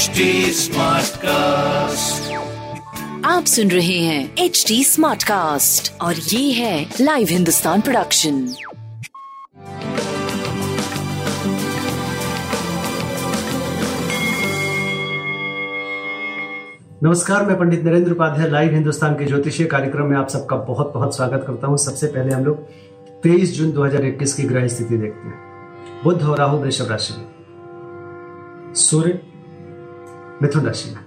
HD cast आप सुन रहे हैं एच डी स्मार्ट कास्ट और ये है लाइव हिंदुस्तान प्रोडक्शन नमस्कार मैं पंडित नरेंद्र उपाध्याय लाइव हिंदुस्तान के ज्योतिषीय कार्यक्रम में आप सबका बहुत बहुत स्वागत करता हूँ। सबसे पहले हम लोग 23 जून 2021 की ग्रह स्थिति देखते हैं। बुद्ध और राहु वृषभ राशि में। सूर्य मिथुन राशि में।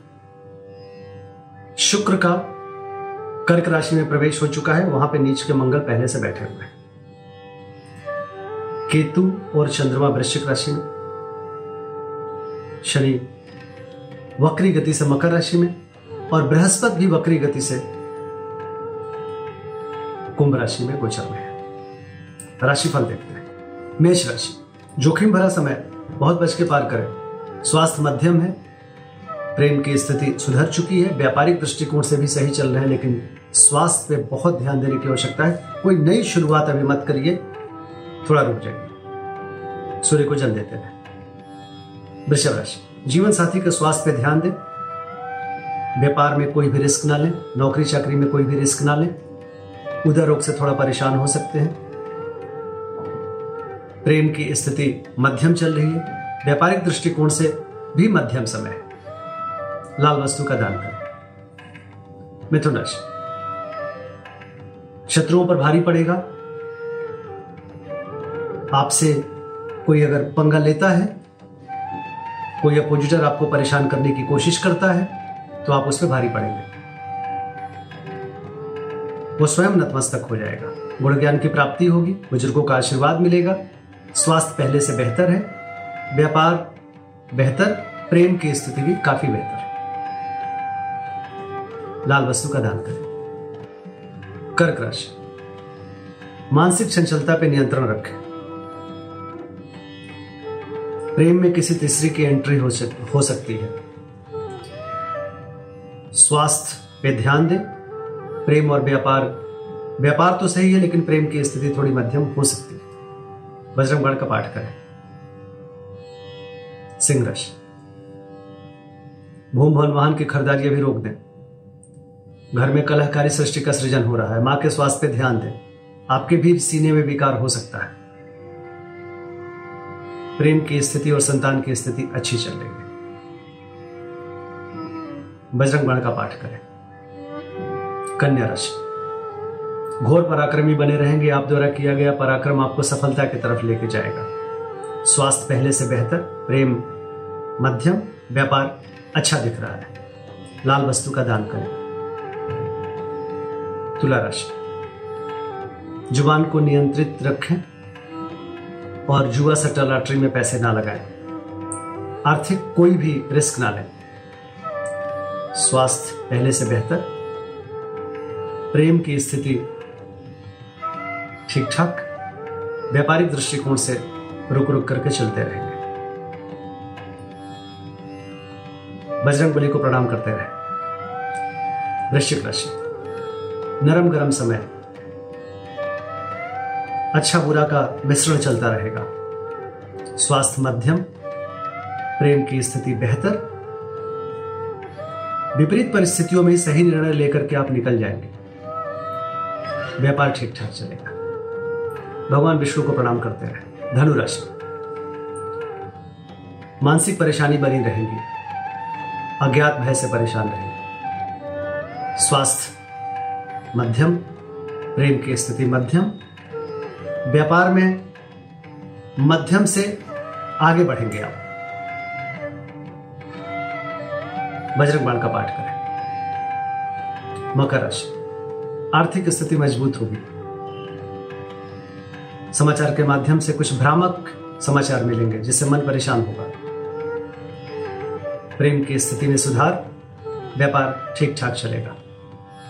शुक्र का कर्क राशि में प्रवेश हो चुका है, वहाँ पे नीच के मंगल पहले से बैठे हुए हैं। केतु और चंद्रमा वृश्चिक राशि में। शनि वक्री गति से मकर राशि में और बृहस्पति भी वक्री गति से कुंभ राशि में गोचर में है। राशिफल देखते हैं। मेष राशि, जोखिम भरा समय, बहुत बच के पार करें। स्वास्थ्य मध्यम है प्रेम की स्थिति सुधर चुकी है। व्यापारिक दृष्टिकोण से भी सही चल रहे हैं, लेकिन स्वास्थ्य पे बहुत ध्यान देने की आवश्यकता है। कोई नई शुरुआत अभी मत करिए। थोड़ा रुक जाइए। सूर्य को जल देते रहे। वृषभ राशि, जीवन साथी के स्वास्थ्य पे ध्यान दें। व्यापार में कोई भी रिस्क ना लें। नौकरी चाकरी में कोई भी रिस्क ना लें। उदर रोग से थोड़ा परेशान हो सकते हैं। प्रेम की स्थिति मध्यम चल रही है। व्यापारिक दृष्टिकोण से भी मध्यम समय है। लाल वस्तु का दान करें। मिथुन राशि शत्रुओं पर भारी पड़ेगा। आपसे कोई अगर पंगा लेता है, कोई अपोजिटर आपको परेशान करने की कोशिश करता है तो आप उस पर भारी पड़ेंगे। वो स्वयं नतमस्तक हो जाएगा। गुण ज्ञान की प्राप्ति होगी, बुज़ुर्गों का आशीर्वाद मिलेगा। स्वास्थ्य पहले से बेहतर है। व्यापार बेहतर, प्रेम की स्थिति भी काफ़ी बेहतर। लाल वस्तु का दान करें। कर्क राशि। मानसिक चंचलता पर नियंत्रण रखें। प्रेम में किसी तीसरी की एंट्री हो, सक, हो सकती है। स्वास्थ्य पे ध्यान दें। प्रेम और व्यापार व्यापार तो सही है लेकिन प्रेम की स्थिति थोड़ी मध्यम हो सकती है। बजरंग बाण का पाठ करें। सिंह राशि। भूम भवन वाहन की खरीदारी भी रोक दें। घर में कलहकारी सृष्टि का सृजन हो रहा है। माँ के स्वास्थ्य पे ध्यान दें। आपके भी सीने में विकार हो सकता है। प्रेम की स्थिति और संतान की स्थिति अच्छी चल रही है। बजरंग बाण का पाठ करें। कन्या राशि। घोर पराक्रमी बने रहेंगे। आप द्वारा किया गया पराक्रम आपको सफलता की तरफ़ लेके जाएगा। स्वास्थ्य पहले से बेहतर, प्रेम मध्यम, व्यापार अच्छा दिख रहा है। लाल वस्तु का दान करें। तुला राशि ज़ुबान को नियंत्रित रखें और जुआ सट्टा लॉटरी में पैसे ना लगाएँ। आर्थिक कोई भी रिस्क ना लें। स्वास्थ्य पहले से बेहतर। प्रेम की स्थिति ठीक ठाक व्यापारिक दृष्टिकोण से रुक रुक करके चलते रहेंगे बजरंग बली को प्रणाम करते रहे। वृश्चिक राशि। नरम गरम समय। अच्छा बुरा का मिश्रण चलता रहेगा। स्वास्थ्य मध्यम, प्रेम की स्थिति बेहतर। विपरीत परिस्थितियों में सही निर्णय लेकर के आप निकल जाएँगे। व्यापार ठीक ठाक चलेगा। भगवान विष्णु को प्रणाम करते रहे। धनुराशि। मानसिक परेशानी बनी रहेगी। अज्ञात भय से परेशान रहेंगे। स्वास्थ्य मध्यम, प्रेम की स्थिति मध्यम, व्यापार में मध्यम से आगे बढ़ेंगे आप। बजरंग बाण का पाठ करें। मकर राशि, आर्थिक स्थिति मज़बूत होगी। समाचार के माध्यम से कुछ भ्रामक समाचार मिलेंगे, जिससे मन परेशान होगा। प्रेम की स्थिति में सुधार, व्यापार ठीक ठाक चलेगा।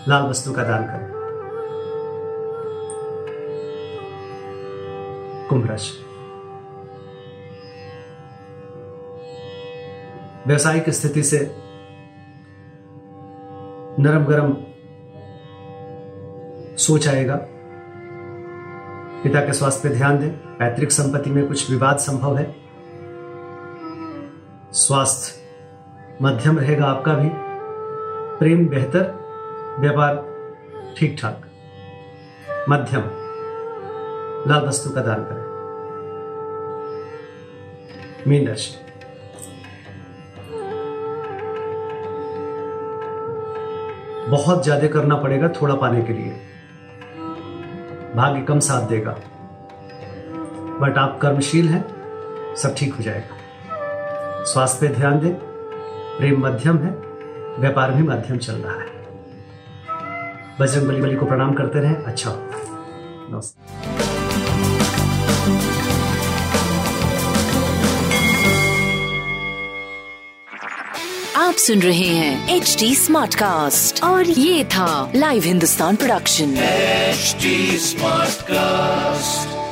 लाल वस्तु का दान करें। कुंभ राशि। व्यवसायिक स्थिति से नरम गरम सोच आएगा। पिता के स्वास्थ्य पर ध्यान दें। पैतृक संपत्ति में कुछ विवाद संभव है। स्वास्थ्य मध्यम रहेगा आपका भी। प्रेम बेहतर व्यापार ठीक ठाक मध्यम। लाल वस्तु का दान करें। मीन राशि। बहुत ज़्यादा करना पड़ेगा थोड़ा पाने के लिए। भाग्य कम साथ देगा। बट आप कर्मशील हैं, सब ठीक हो जाएगा। स्वास्थ्य पे ध्यान दें, प्रेम मध्यम है, व्यापार भी मध्यम चल रहा है। बजरंग बली बली को प्रणाम करते रहें। अच्छा। नमस्ते। आप सुन रहे हैं एच डी स्मार्ट कास्ट और ये था live Hindustan production H smart Smartcast.